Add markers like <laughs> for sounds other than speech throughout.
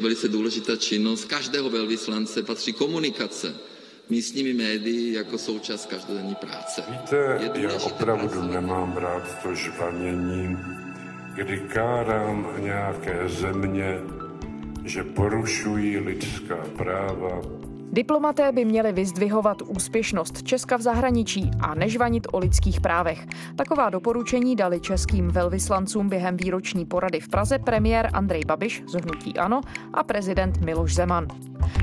Velice důležitá činnost každého velvyslance patří komunikace místními médii jako součást každodenní práce. Víte, já opravdu pracovat. nemám rád to žvanění, kdy kárám nějaké země, že porušují lidská práva, Diplomaté by měli vyzdvihovat úspěšnost Česka v zahraničí a nežvanit o lidských právech. Taková doporučení dali českým velvyslancům během výroční porady v Praze premiér Andrej Babiš z Hnutí Ano a prezident Miloš Zeman.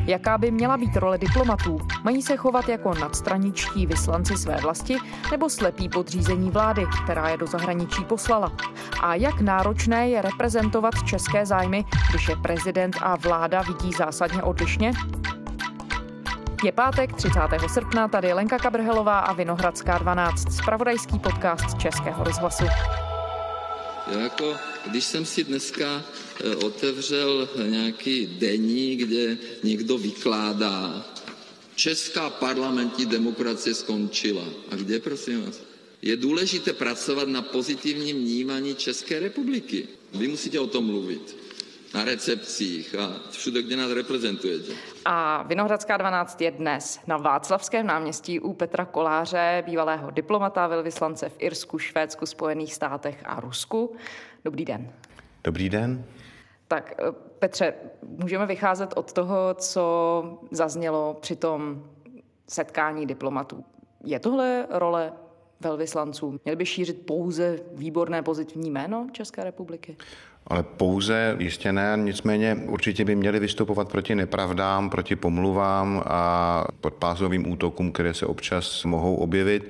Jaká by měla být role diplomatů? Mají se chovat jako nadstraničtí vyslanci své vlasti nebo slepí podřízení vlády, která je do zahraničí poslala? A jak náročné je reprezentovat české zájmy, když je prezident a vláda vidí zásadně odlišně? Je pátek 30. srpna, tady Lenka Kabrhelová a Vinohradská 12, spravodajský podcast Českého rozhlasu. Já jako, když jsem si dneska eh, otevřel nějaký denní, kde někdo vykládá, česká parlamentní demokracie skončila. A kde, prosím vás? Je důležité pracovat na pozitivním vnímání České republiky. Vy musíte o tom mluvit na recepcích a všude, kde nás reprezentujete. A Vinohradská 12 je dnes na Václavském náměstí u Petra Koláře, bývalého diplomata, velvyslance v Irsku, Švédsku, Spojených státech a Rusku. Dobrý den. Dobrý den. Tak eh, Petře, můžeme vycházet od toho, co zaznělo při tom setkání diplomatů. Je tohle role velvyslanců? Měli by šířit pouze výborné pozitivní jméno České republiky? Ale pouze jistě ne, nicméně určitě by měli vystupovat proti nepravdám, proti pomluvám a podpásovým útokům, které se občas mohou objevit.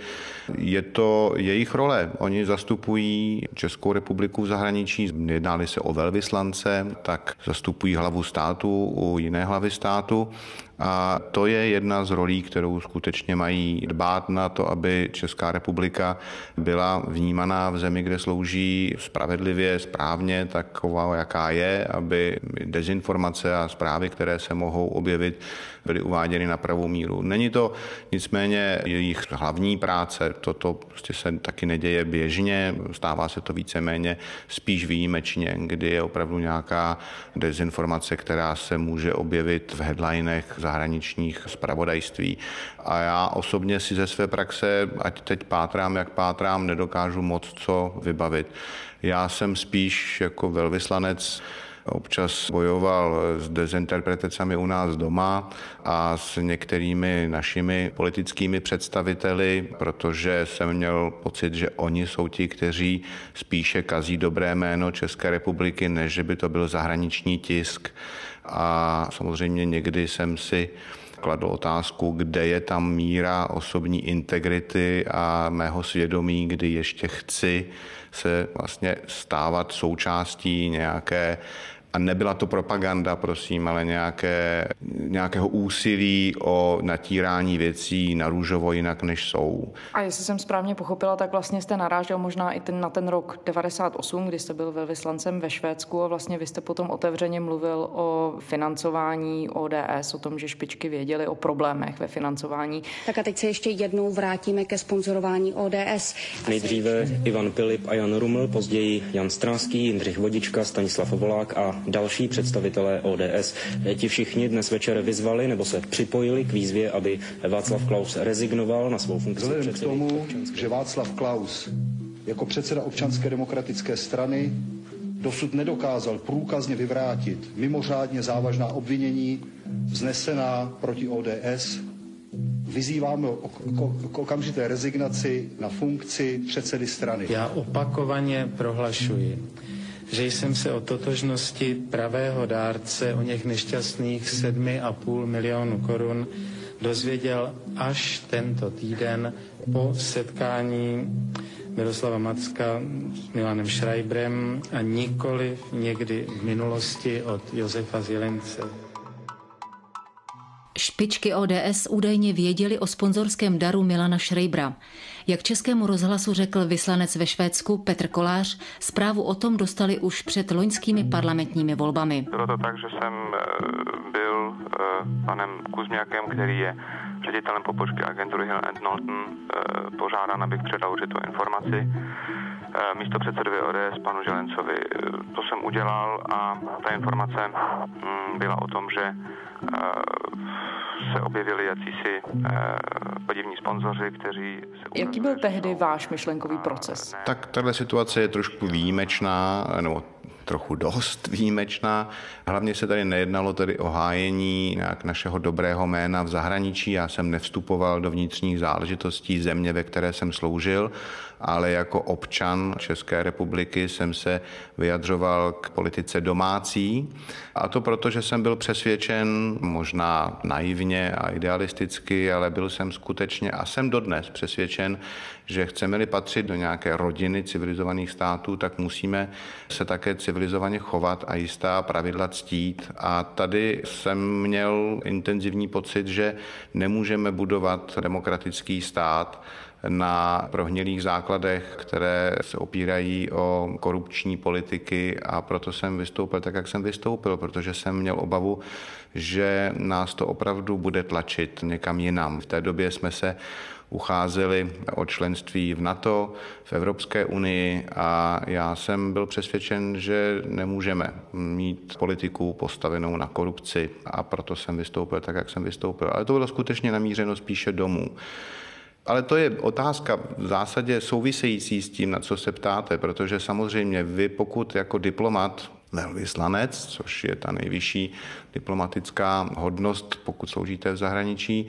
Je to jejich role. Oni zastupují Českou republiku v zahraničí, jednáli se o velvyslance, tak zastupují hlavu státu u jiné hlavy státu a to je jedna z rolí, kterou skutečně mají dbát na to, aby Česká republika byla vnímaná v zemi, kde slouží spravedlivě, správně, taková, jaká je, aby dezinformace a zprávy, které se mohou objevit, byly uváděny na pravou míru. Není to nicméně jejich hlavní práce, toto prostě se taky neděje běžně, stává se to víceméně spíš výjimečně, kdy je opravdu nějaká dezinformace, která se může objevit v headlinech zahraničních zpravodajství. A já osobně si ze své praxe, ať teď pátrám, jak pátrám, nedokážu moc co vybavit. Já jsem spíš jako velvyslanec občas bojoval s dezinterpretacemi u nás doma a s některými našimi politickými představiteli, protože jsem měl pocit, že oni jsou ti, kteří spíše kazí dobré jméno České republiky, než že by to byl zahraniční tisk. A samozřejmě někdy jsem si kladl otázku, kde je tam míra osobní integrity a mého svědomí, kdy ještě chci se vlastně stávat součástí nějaké a nebyla to propaganda, prosím, ale nějaké, nějakého úsilí o natírání věcí na růžovo jinak, než jsou. A jestli jsem správně pochopila, tak vlastně jste narážel možná i ten, na ten rok 98, kdy jste byl velvyslancem ve Švédsku a vlastně vy jste potom otevřeně mluvil o financování ODS, o tom, že špičky věděli o problémech ve financování. Tak a teď se ještě jednou vrátíme ke sponzorování ODS. Nejdříve Ivan Pilip a Jan Ruml, později Jan Stráský, Jindřich Vodička, Stanislav Volák a další představitelé ODS. Ti všichni dnes večer vyzvali nebo se připojili k výzvě, aby Václav Klaus rezignoval na svou funkci Vzhledem k tomu, že Václav Klaus jako předseda občanské demokratické strany dosud nedokázal průkazně vyvrátit mimořádně závažná obvinění vznesená proti ODS, vyzýváme k okamžité rezignaci na funkci předsedy strany. Já opakovaně prohlašuji, že jsem se o totožnosti pravého dárce o něch nešťastných 7,5 milionů korun dozvěděl až tento týden po setkání Miroslava Macka s Milanem Schreiberem a nikoli někdy v minulosti od Josefa Zilence. Špičky ODS údajně věděli o sponzorském daru Milana Schreibera. Jak českému rozhlasu řekl vyslanec ve Švédsku Petr Kolář, zprávu o tom dostali už před loňskými parlamentními volbami. Bylo to tak, že jsem eh, byl eh, panem Kuzmiakem, který je ředitelem pobočky agentury Hill Norton, eh, požádán, abych předal určitou informaci místo předsedovi ODS panu Želencovi. To jsem udělal a ta informace mm, byla o tom, že se objevili jacísi podivní sponzoři, kteří... Se Jaký byl tehdy váš myšlenkový proces? Tak tahle situace je trošku výjimečná, nebo trochu dost <laughs> výjimečná. Hlavně se tady nejednalo tedy o hájení nějak našeho dobrého jména v zahraničí. Já jsem nevstupoval do vnitřních záležitostí země, ve které jsem sloužil, ale jako občan České republiky jsem se vyjadřoval k politice domácí. A to proto, že jsem byl přesvědčen, možná naivně a idealisticky, ale byl jsem skutečně a jsem dodnes přesvědčen, že chceme-li patřit do nějaké rodiny civilizovaných států, tak musíme se také civilizovaně chovat a jistá pravidla ctít. A tady jsem měl intenzivní pocit, že nemůžeme budovat demokratický stát, na prohnilých základech, které se opírají o korupční politiky a proto jsem vystoupil tak, jak jsem vystoupil, protože jsem měl obavu, že nás to opravdu bude tlačit někam jinam. V té době jsme se ucházeli o členství v NATO, v Evropské unii a já jsem byl přesvědčen, že nemůžeme mít politiku postavenou na korupci a proto jsem vystoupil tak, jak jsem vystoupil. Ale to bylo skutečně namířeno spíše domů. Ale to je otázka v zásadě související s tím, na co se ptáte, protože samozřejmě vy, pokud jako diplomat, velvyslanec, což je ta nejvyšší diplomatická hodnost, pokud sloužíte v zahraničí,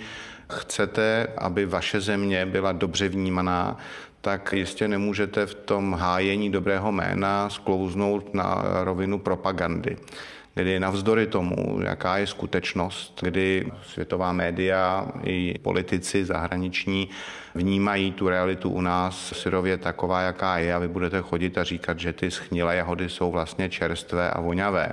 chcete, aby vaše země byla dobře vnímaná, tak jistě nemůžete v tom hájení dobrého jména sklouznout na rovinu propagandy kdy navzdory tomu, jaká je skutečnost, kdy světová média i politici zahraniční vnímají tu realitu u nás syrově taková, jaká je a vy budete chodit a říkat, že ty schnilé jahody jsou vlastně čerstvé a voňavé.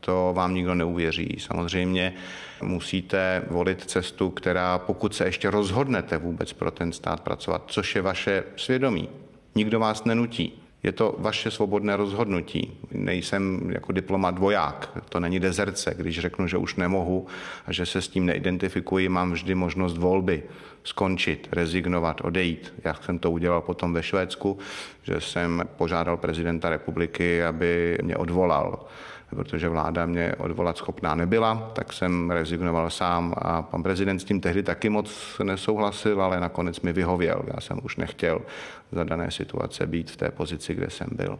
To vám nikdo neuvěří. Samozřejmě musíte volit cestu, která, pokud se ještě rozhodnete vůbec pro ten stát pracovat, což je vaše svědomí, nikdo vás nenutí. Je to vaše svobodné rozhodnutí. Nejsem jako diplomat voják, to není dezerce. Když řeknu, že už nemohu a že se s tím neidentifikuji, mám vždy možnost volby skončit, rezignovat, odejít. Já jsem to udělal potom ve Švédsku, že jsem požádal prezidenta republiky, aby mě odvolal protože vláda mě odvolat schopná nebyla, tak jsem rezignoval sám a pan prezident s tím tehdy taky moc nesouhlasil, ale nakonec mi vyhověl. Já jsem už nechtěl za dané situace být v té pozici, kde jsem byl.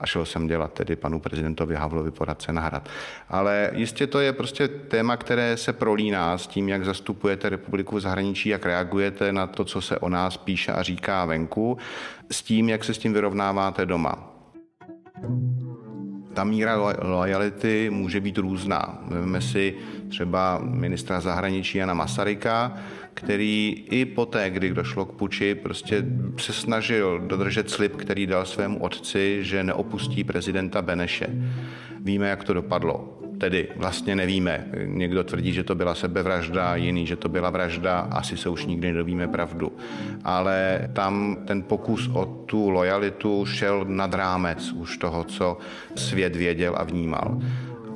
A šel jsem dělat tedy panu prezidentovi Havlovi poradce na hrad. Ale jistě to je prostě téma, které se prolíná s tím, jak zastupujete republiku v zahraničí, jak reagujete na to, co se o nás píše a říká venku, s tím, jak se s tím vyrovnáváte doma. Ta míra lojality může být různá. Vezmeme si třeba ministra zahraničí Jana Masaryka, který i poté, kdy došlo k puči, prostě se snažil dodržet slib, který dal svému otci, že neopustí prezidenta Beneše. Víme, jak to dopadlo. Tedy vlastně nevíme. Někdo tvrdí, že to byla sebevražda, jiný, že to byla vražda, asi se už nikdy nedovíme pravdu. Ale tam ten pokus o tu lojalitu šel nad rámec už toho, co svět věděl a vnímal.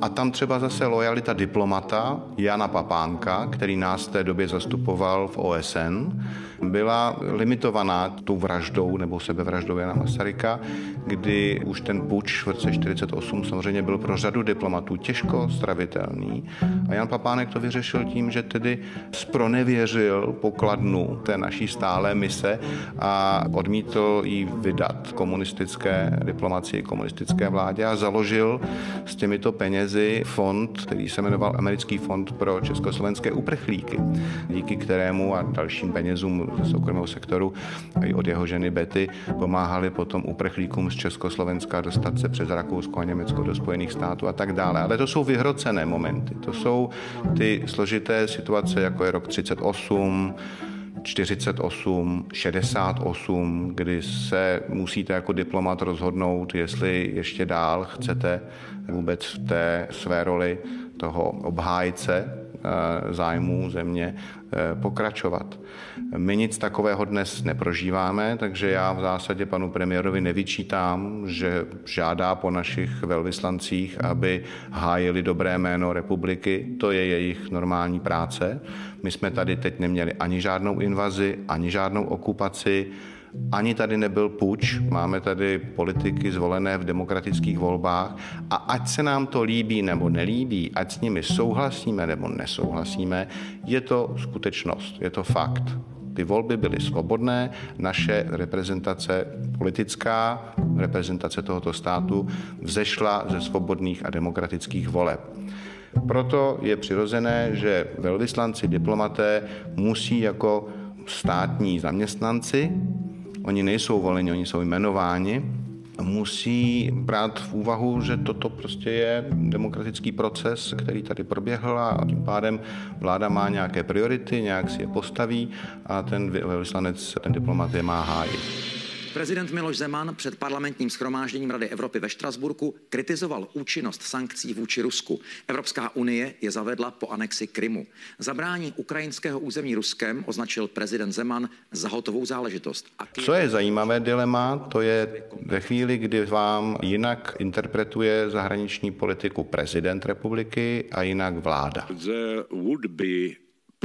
A tam třeba zase lojalita diplomata Jana Papánka, který nás v té době zastupoval v OSN, byla limitovaná tou vraždou nebo sebevraždou Jana Masaryka, kdy už ten puč v roce 48 samozřejmě byl pro řadu diplomatů těžko stravitelný. A Jan Papánek to vyřešil tím, že tedy spronevěřil pokladnu té naší stálé mise a odmítl ji vydat komunistické diplomacii, komunistické vládě a založil s těmito penězi fond, který se jmenoval Americký fond pro československé uprchlíky, díky kterému a dalším penězům ze soukromého sektoru i od jeho ženy Betty pomáhali potom uprchlíkům z Československa dostat se přes Rakousko a Německo do Spojených států a tak dále. Ale to jsou vyhrocené momenty. To jsou ty složité situace, jako je rok 38, 48, 68, kdy se musíte jako diplomat rozhodnout, jestli ještě dál chcete vůbec v té své roli toho obhájce Eh, zájmů země eh, pokračovat. My nic takového dnes neprožíváme, takže já v zásadě panu premiérovi nevyčítám, že žádá po našich velvyslancích, aby hájili dobré jméno republiky. To je jejich normální práce. My jsme tady teď neměli ani žádnou invazi, ani žádnou okupaci ani tady nebyl puč, máme tady politiky zvolené v demokratických volbách a ať se nám to líbí nebo nelíbí, ať s nimi souhlasíme nebo nesouhlasíme, je to skutečnost, je to fakt. Ty volby byly svobodné, naše reprezentace politická, reprezentace tohoto státu vzešla ze svobodných a demokratických voleb. Proto je přirozené, že velvyslanci, diplomaté musí jako státní zaměstnanci, oni nejsou voleni, oni jsou jmenováni, musí brát v úvahu, že toto prostě je demokratický proces, který tady proběhl a tím pádem vláda má nějaké priority, nějak si je postaví a ten vyslanec, ten diplomat je má hájit. Prezident Miloš Zeman před parlamentním schromážděním Rady Evropy ve Štrasburku kritizoval účinnost sankcí vůči Rusku. Evropská unie je zavedla po anexi Krymu. Zabrání ukrajinského území Ruskem označil prezident Zeman za hotovou záležitost. A Co je zajímavé dilema, to je ve chvíli, kdy vám jinak interpretuje zahraniční politiku prezident republiky a jinak vláda. There would be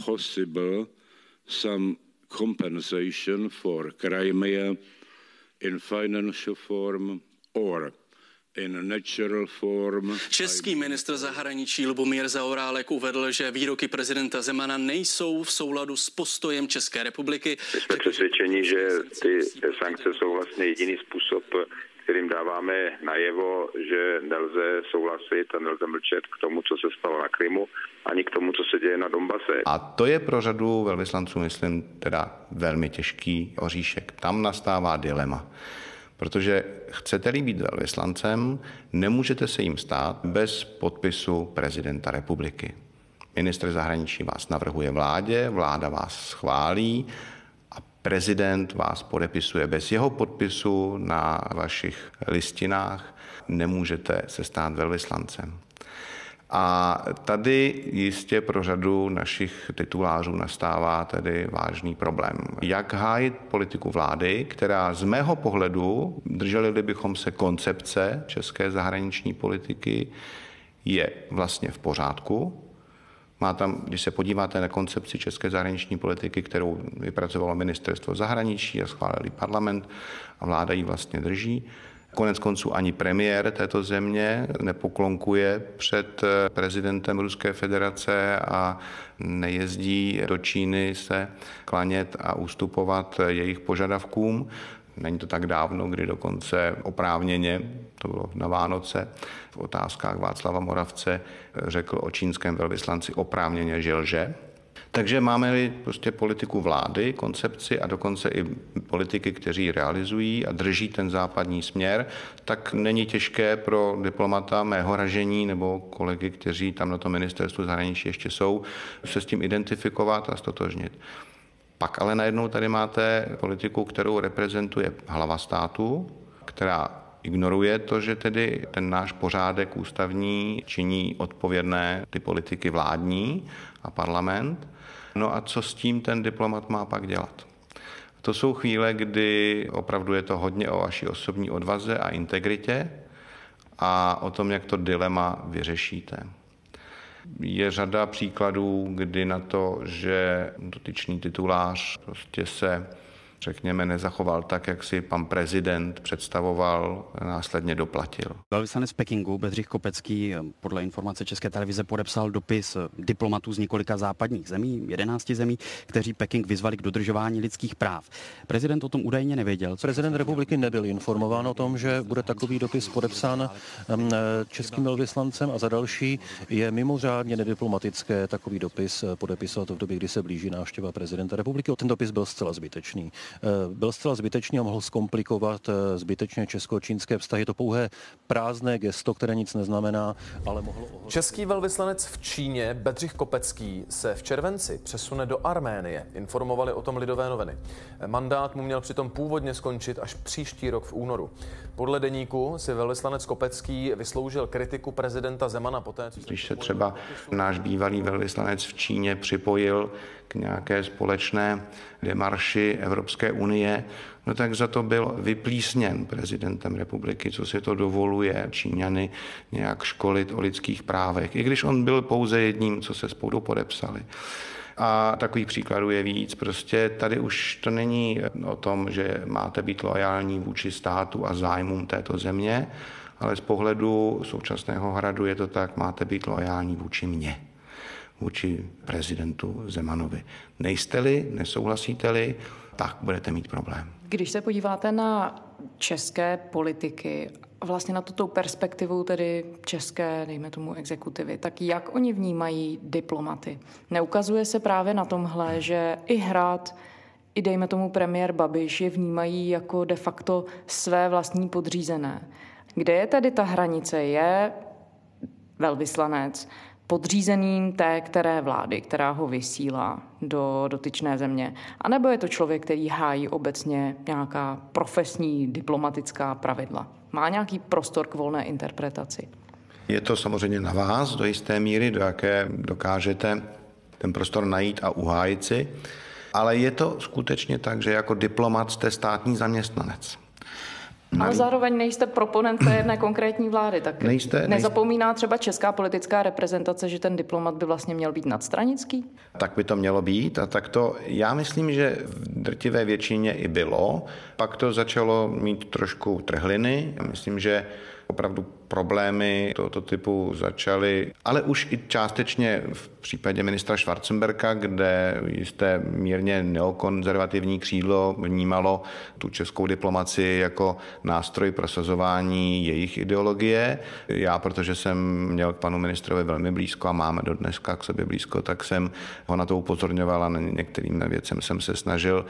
possible some compensation for Crimea Český ministr zahraničí Lubomír Zaorálek uvedl, že výroky prezidenta Zemana nejsou v souladu s postojem České republiky. Jsme přesvědčeni, že ty sankce jsou vlastně jediný způsob, kterým dáváme najevo, že nelze souhlasit a nelze mlčet k tomu, co se stalo na Krymu, ani k tomu, co se děje na Donbase. A to je pro řadu velvyslanců, myslím, teda velmi těžký oříšek. Tam nastává dilema. Protože chcete-li být velvyslancem, nemůžete se jim stát bez podpisu prezidenta republiky. Ministr zahraničí vás navrhuje vládě, vláda vás schválí prezident vás podepisuje. Bez jeho podpisu na vašich listinách nemůžete se stát velvyslancem. A tady jistě pro řadu našich titulářů nastává tedy vážný problém. Jak hájit politiku vlády, která z mého pohledu, drželi bychom se koncepce české zahraniční politiky, je vlastně v pořádku, má tam, když se podíváte na koncepci české zahraniční politiky, kterou vypracovalo ministerstvo zahraničí a schválili parlament a vláda ji vlastně drží, Konec konců ani premiér této země nepoklonkuje před prezidentem Ruské federace a nejezdí do Číny se klanět a ustupovat jejich požadavkům. Není to tak dávno, kdy dokonce oprávněně, to bylo na Vánoce, v otázkách Václava Moravce řekl o čínském velvyslanci oprávněně, že lže. Takže máme-li prostě politiku vlády, koncepci a dokonce i politiky, kteří realizují a drží ten západní směr, tak není těžké pro diplomata mého ražení nebo kolegy, kteří tam na tom ministerstvu zahraničí ještě jsou, se s tím identifikovat a stotožnit. Pak ale najednou tady máte politiku, kterou reprezentuje hlava státu, která ignoruje to, že tedy ten náš pořádek ústavní činí odpovědné ty politiky vládní a parlament. No a co s tím ten diplomat má pak dělat? To jsou chvíle, kdy opravdu je to hodně o vaší osobní odvaze a integritě a o tom, jak to dilema vyřešíte. Je řada příkladů, kdy na to, že dotyčný titulář prostě se řekněme, nezachoval tak, jak si pan prezident představoval, následně doplatil. Velvyslanec Pekingu Bedřich Kopecký podle informace České televize podepsal dopis diplomatů z několika západních zemí, 11 zemí, kteří Peking vyzvali k dodržování lidských práv. Prezident o tom údajně nevěděl. Prezident republiky nebyl informován o tom, že bude takový dopis podepsán českým velvyslancem a za další je mimořádně nediplomatické takový dopis podepisovat v době, kdy se blíží návštěva prezidenta republiky. Ten dopis byl zcela zbytečný. Eh, byl zcela zbytečný a mohl zkomplikovat eh, zbytečně česko-čínské vztahy. To pouhé prázdné gesto, které nic neznamená, ale mohlo... Ohrozit... Český velvyslanec v Číně Bedřich Kopecký se v červenci přesune do Arménie. Informovali o tom lidové noviny. Mandát mu měl přitom původně skončit až příští rok v únoru. Podle deníku si velvyslanec Kopecký vysloužil kritiku prezidenta Zemana poté, co... Když se třeba náš bývalý velvyslanec v Číně připojil k nějaké společné demarši Evropské unie, no tak za to byl vyplísněn prezidentem republiky, co se to dovoluje Číňany nějak školit o lidských právech, i když on byl pouze jedním, co se spolu podepsali. A takových příkladů je víc. Prostě tady už to není o tom, že máte být loajální vůči státu a zájmům této země, ale z pohledu současného hradu je to tak, máte být loajální vůči mně vůči prezidentu Zemanovi. Nejste-li, nesouhlasíte-li, tak budete mít problém. Když se podíváte na české politiky, vlastně na tuto perspektivu tedy české, dejme tomu, exekutivy, tak jak oni vnímají diplomaty? Neukazuje se právě na tomhle, že i hrad, i dejme tomu premiér Babiš je vnímají jako de facto své vlastní podřízené. Kde je tedy ta hranice? Je velvyslanec podřízeným té které vlády, která ho vysílá do dotyčné země? A nebo je to člověk, který hájí obecně nějaká profesní diplomatická pravidla? Má nějaký prostor k volné interpretaci? Je to samozřejmě na vás do jisté míry, do jaké dokážete ten prostor najít a uhájit si, ale je to skutečně tak, že jako diplomat jste státní zaměstnanec. Ale zároveň nejste proponent té jedné konkrétní vlády, tak nejste, nezapomíná nejste... třeba česká politická reprezentace, že ten diplomat by vlastně měl být nadstranický? Tak by to mělo být a tak to, já myslím, že v drtivé většině i bylo. Pak to začalo mít trošku trhliny. Myslím, že opravdu problémy tohoto typu začaly, ale už i částečně v případě ministra Schwarzenberka, kde jisté mírně neokonzervativní křídlo vnímalo tu českou diplomaci jako nástroj prosazování jejich ideologie. Já, protože jsem měl k panu ministrovi velmi blízko a máme do dneska k sobě blízko, tak jsem ho na to upozorňoval a na některým věcem jsem se snažil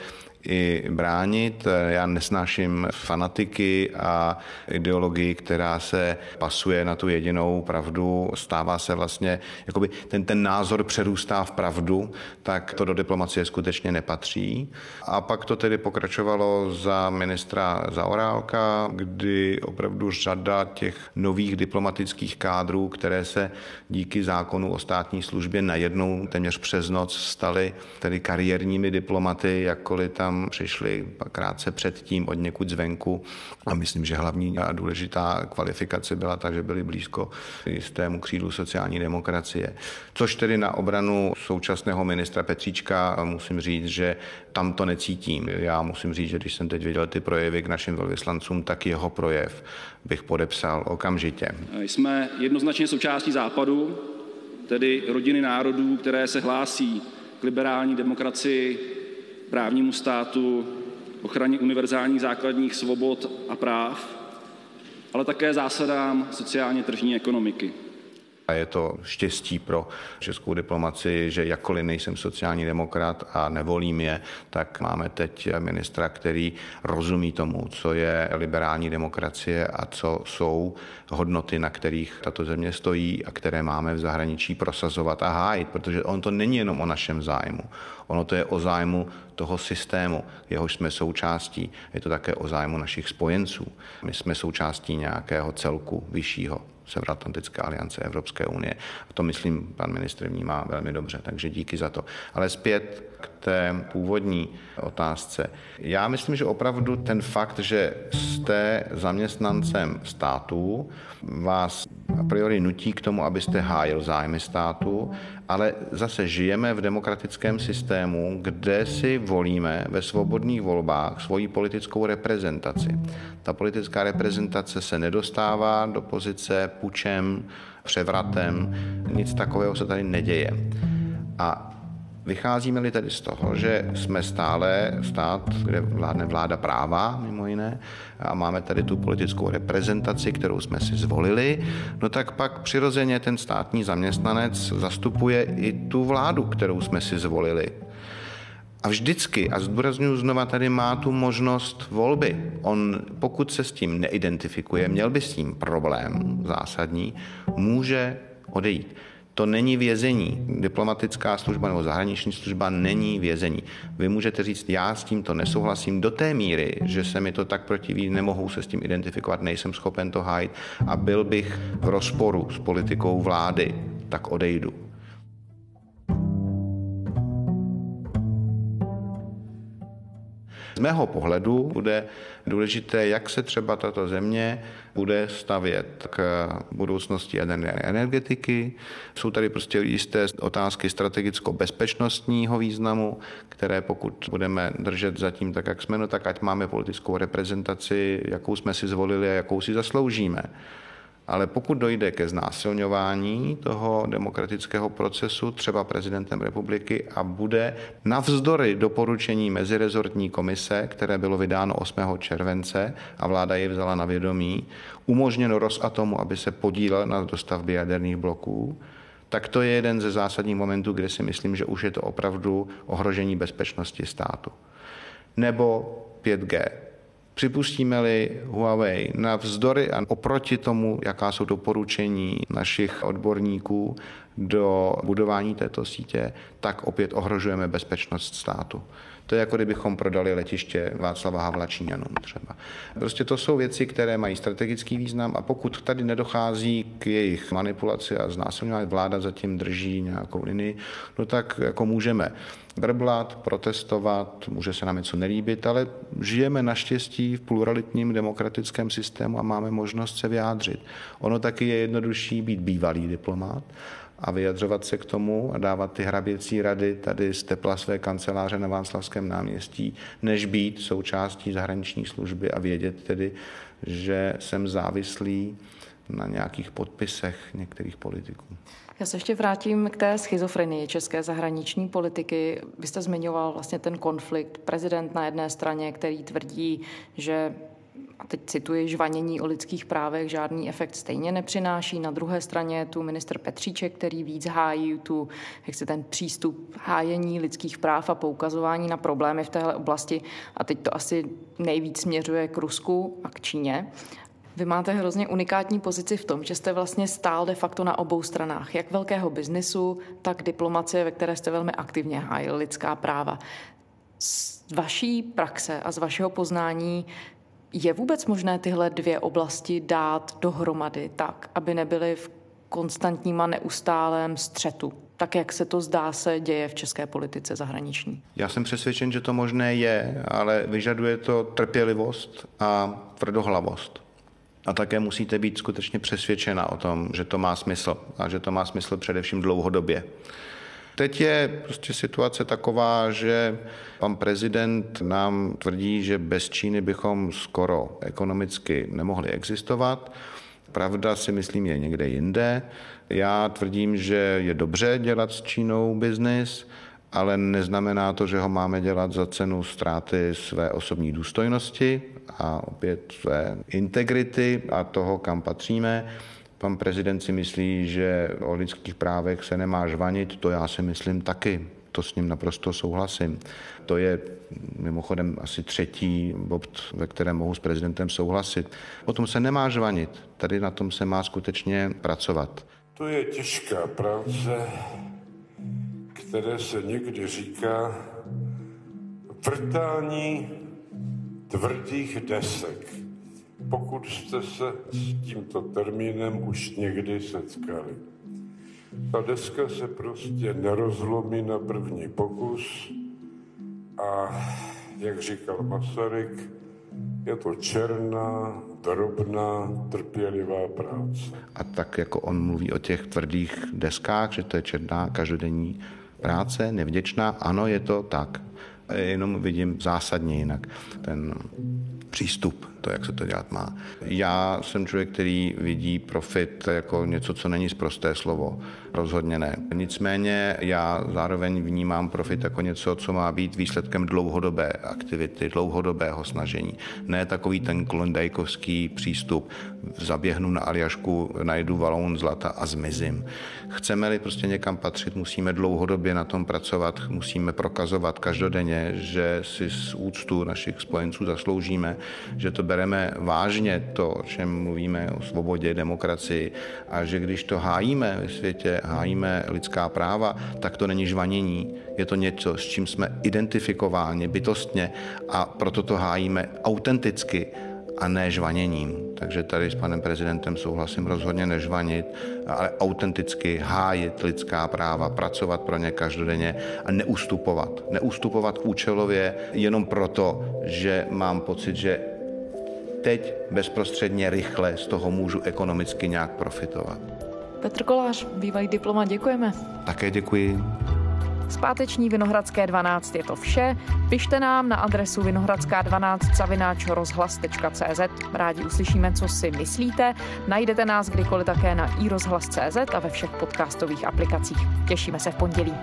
i bránit. Já nesnáším fanatiky a ideologii, která se pasuje na tu jedinou pravdu, stává se vlastně, jakoby ten, ten názor přerůstá v pravdu, tak to do diplomacie skutečně nepatří. A pak to tedy pokračovalo za ministra Zaorálka, kdy opravdu řada těch nových diplomatických kádrů, které se díky zákonu o státní službě najednou téměř přes noc staly tedy kariérními diplomaty, jakkoliv tam přišli krátce předtím od někud zvenku. A myslím, že hlavní a důležitá kvalifikace byla ta, že byli blízko jistému křídlu sociální demokracie. Což tedy na obranu současného ministra Petříčka musím říct, že tam to necítím. Já musím říct, že když jsem teď viděl ty projevy k našim velvyslancům, tak jeho projev bych podepsal okamžitě. Jsme jednoznačně součástí západu, tedy rodiny národů, které se hlásí k liberální demokracii, právnímu státu, ochraně univerzálních základních svobod a práv, ale také zásadám sociálně tržní ekonomiky. A je to štěstí pro českou diplomaci, že jakkoliv nejsem sociální demokrat a nevolím je, tak máme teď ministra, který rozumí tomu, co je liberální demokracie a co jsou hodnoty, na kterých tato země stojí a které máme v zahraničí prosazovat a hájit, protože on to není jenom o našem zájmu. Ono to je o zájmu toho systému, jehož jsme součástí. Je to také o zájmu našich spojenců. My jsme součástí nějakého celku vyššího. Severoatlantické aliance Evropské unie. A to, myslím, pan ministr vnímá velmi dobře, takže díky za to. Ale zpět k té původní otázce. Já myslím, že opravdu ten fakt, že jste zaměstnancem státu, vás a priori nutí k tomu, abyste hájil zájmy státu, ale zase žijeme v demokratickém systému, kde si volíme ve svobodných volbách svoji politickou reprezentaci. Ta politická reprezentace se nedostává do pozice pučem, převratem, nic takového se tady neděje. A Vycházíme-li tedy z toho, že jsme stále stát, kde vládne vláda práva, mimo jiné, a máme tady tu politickou reprezentaci, kterou jsme si zvolili, no tak pak přirozeně ten státní zaměstnanec zastupuje i tu vládu, kterou jsme si zvolili. A vždycky, a zdůraznuju znova, tady má tu možnost volby. On, pokud se s tím neidentifikuje, měl by s tím problém zásadní, může odejít. To není vězení. Diplomatická služba nebo zahraniční služba není vězení. Vy můžete říct, já s tímto nesouhlasím do té míry, že se mi to tak protiví, nemohu se s tím identifikovat, nejsem schopen to hájit a byl bych v rozporu s politikou vlády, tak odejdu. Mého pohledu bude důležité, jak se třeba tato země bude stavět k budoucnosti jaderné energetiky. Jsou tady prostě jisté otázky strategicko-bezpečnostního významu, které pokud budeme držet zatím tak, jak jsme, no tak ať máme politickou reprezentaci, jakou jsme si zvolili a jakou si zasloužíme. Ale pokud dojde ke znásilňování toho demokratického procesu, třeba prezidentem republiky, a bude navzdory doporučení mezirezortní komise, které bylo vydáno 8. července a vláda je vzala na vědomí, umožněno Rosatomu, aby se podílel na dostavbě jaderných bloků, tak to je jeden ze zásadních momentů, kde si myslím, že už je to opravdu ohrožení bezpečnosti státu. Nebo 5G. Připustíme-li Huawei navzdory a oproti tomu, jaká jsou doporučení našich odborníků do budování této sítě, tak opět ohrožujeme bezpečnost státu. To je jako kdybychom prodali letiště Václava Havla Číňanům třeba. Prostě to jsou věci, které mají strategický význam a pokud tady nedochází k jejich manipulaci a znásilňování, vláda zatím drží nějakou linii, no tak jako můžeme brblat, protestovat, může se nám něco nelíbit, ale žijeme naštěstí v pluralitním demokratickém systému a máme možnost se vyjádřit. Ono taky je jednodušší být bývalý diplomát a vyjadřovat se k tomu a dávat ty hraběcí rady tady z tepla své kanceláře na Václavském náměstí, než být součástí zahraniční služby a vědět tedy, že jsem závislý na nějakých podpisech některých politiků. Já se ještě vrátím k té schizofrenii české zahraniční politiky. Vy jste zmiňoval vlastně ten konflikt. Prezident na jedné straně, který tvrdí, že a teď cituji, žvanění o lidských právech žádný efekt stejně nepřináší. Na druhé straně tu minister Petříček, který víc hájí tu, jak se ten přístup hájení lidských práv a poukazování na problémy v téhle oblasti. A teď to asi nejvíc směřuje k Rusku a k Číně. Vy máte hrozně unikátní pozici v tom, že jste vlastně stál de facto na obou stranách, jak velkého biznesu, tak diplomacie, ve které jste velmi aktivně hájil lidská práva. Z vaší praxe a z vašeho poznání je vůbec možné tyhle dvě oblasti dát dohromady tak, aby nebyly v konstantním a neustálém střetu, tak jak se to zdá se děje v české politice zahraniční? Já jsem přesvědčen, že to možné je, ale vyžaduje to trpělivost a tvrdohlavost. A také musíte být skutečně přesvědčena o tom, že to má smysl a že to má smysl především dlouhodobě. Teď je prostě situace taková, že pan prezident nám tvrdí, že bez Číny bychom skoro ekonomicky nemohli existovat. Pravda si myslím je někde jinde. Já tvrdím, že je dobře dělat s Čínou biznis, ale neznamená to, že ho máme dělat za cenu ztráty své osobní důstojnosti a opět své integrity a toho, kam patříme. Pan prezident si myslí, že o lidských právech se nemá žvanit, to já si myslím taky. To s ním naprosto souhlasím. To je mimochodem asi třetí bod, ve kterém mohu s prezidentem souhlasit. O tom se nemá žvanit. Tady na tom se má skutečně pracovat. To je těžká práce, které se někdy říká vrtání tvrdých desek pokud jste se s tímto termínem už někdy setkali. Ta deska se prostě nerozlomí na první pokus a, jak říkal Masaryk, je to černá, drobná, trpělivá práce. A tak jako on mluví o těch tvrdých deskách, že to je černá každodenní práce, nevděčná, ano, je to tak. Jenom vidím zásadně jinak ten přístup, to, jak se to dělat má. Já jsem člověk, který vidí profit jako něco, co není zprosté slovo. Rozhodně ne. Nicméně já zároveň vnímám profit jako něco, co má být výsledkem dlouhodobé aktivity, dlouhodobého snažení. Ne takový ten klondajkovský přístup, zaběhnu na Aljašku, najdu valón zlata a zmizím. Chceme-li prostě někam patřit, musíme dlouhodobě na tom pracovat, musíme prokazovat každodenně, že si z úctu našich spojenců zasloužíme, že to bereme vážně, to, o čem mluvíme o svobodě, demokracii a že když to hájíme ve světě, hájíme lidská práva, tak to není žvanění, je to něco, s čím jsme identifikováni bytostně a proto to hájíme autenticky a ne žvaněním. Takže tady s panem prezidentem souhlasím rozhodně nežvanit, ale autenticky hájit lidská práva, pracovat pro ně každodenně a neustupovat. Neustupovat účelově jenom proto, že mám pocit, že teď bezprostředně rychle z toho můžu ekonomicky nějak profitovat. Petr Kolář, bývalý diplomat, děkujeme. Také děkuji. Zpáteční Vinohradské 12 je to vše. Pište nám na adresu vinohradská12 zavináč rozhlas.cz. Rádi uslyšíme, co si myslíte. Najdete nás kdykoliv také na iRozhlas.cz a ve všech podcastových aplikacích. Těšíme se v pondělí.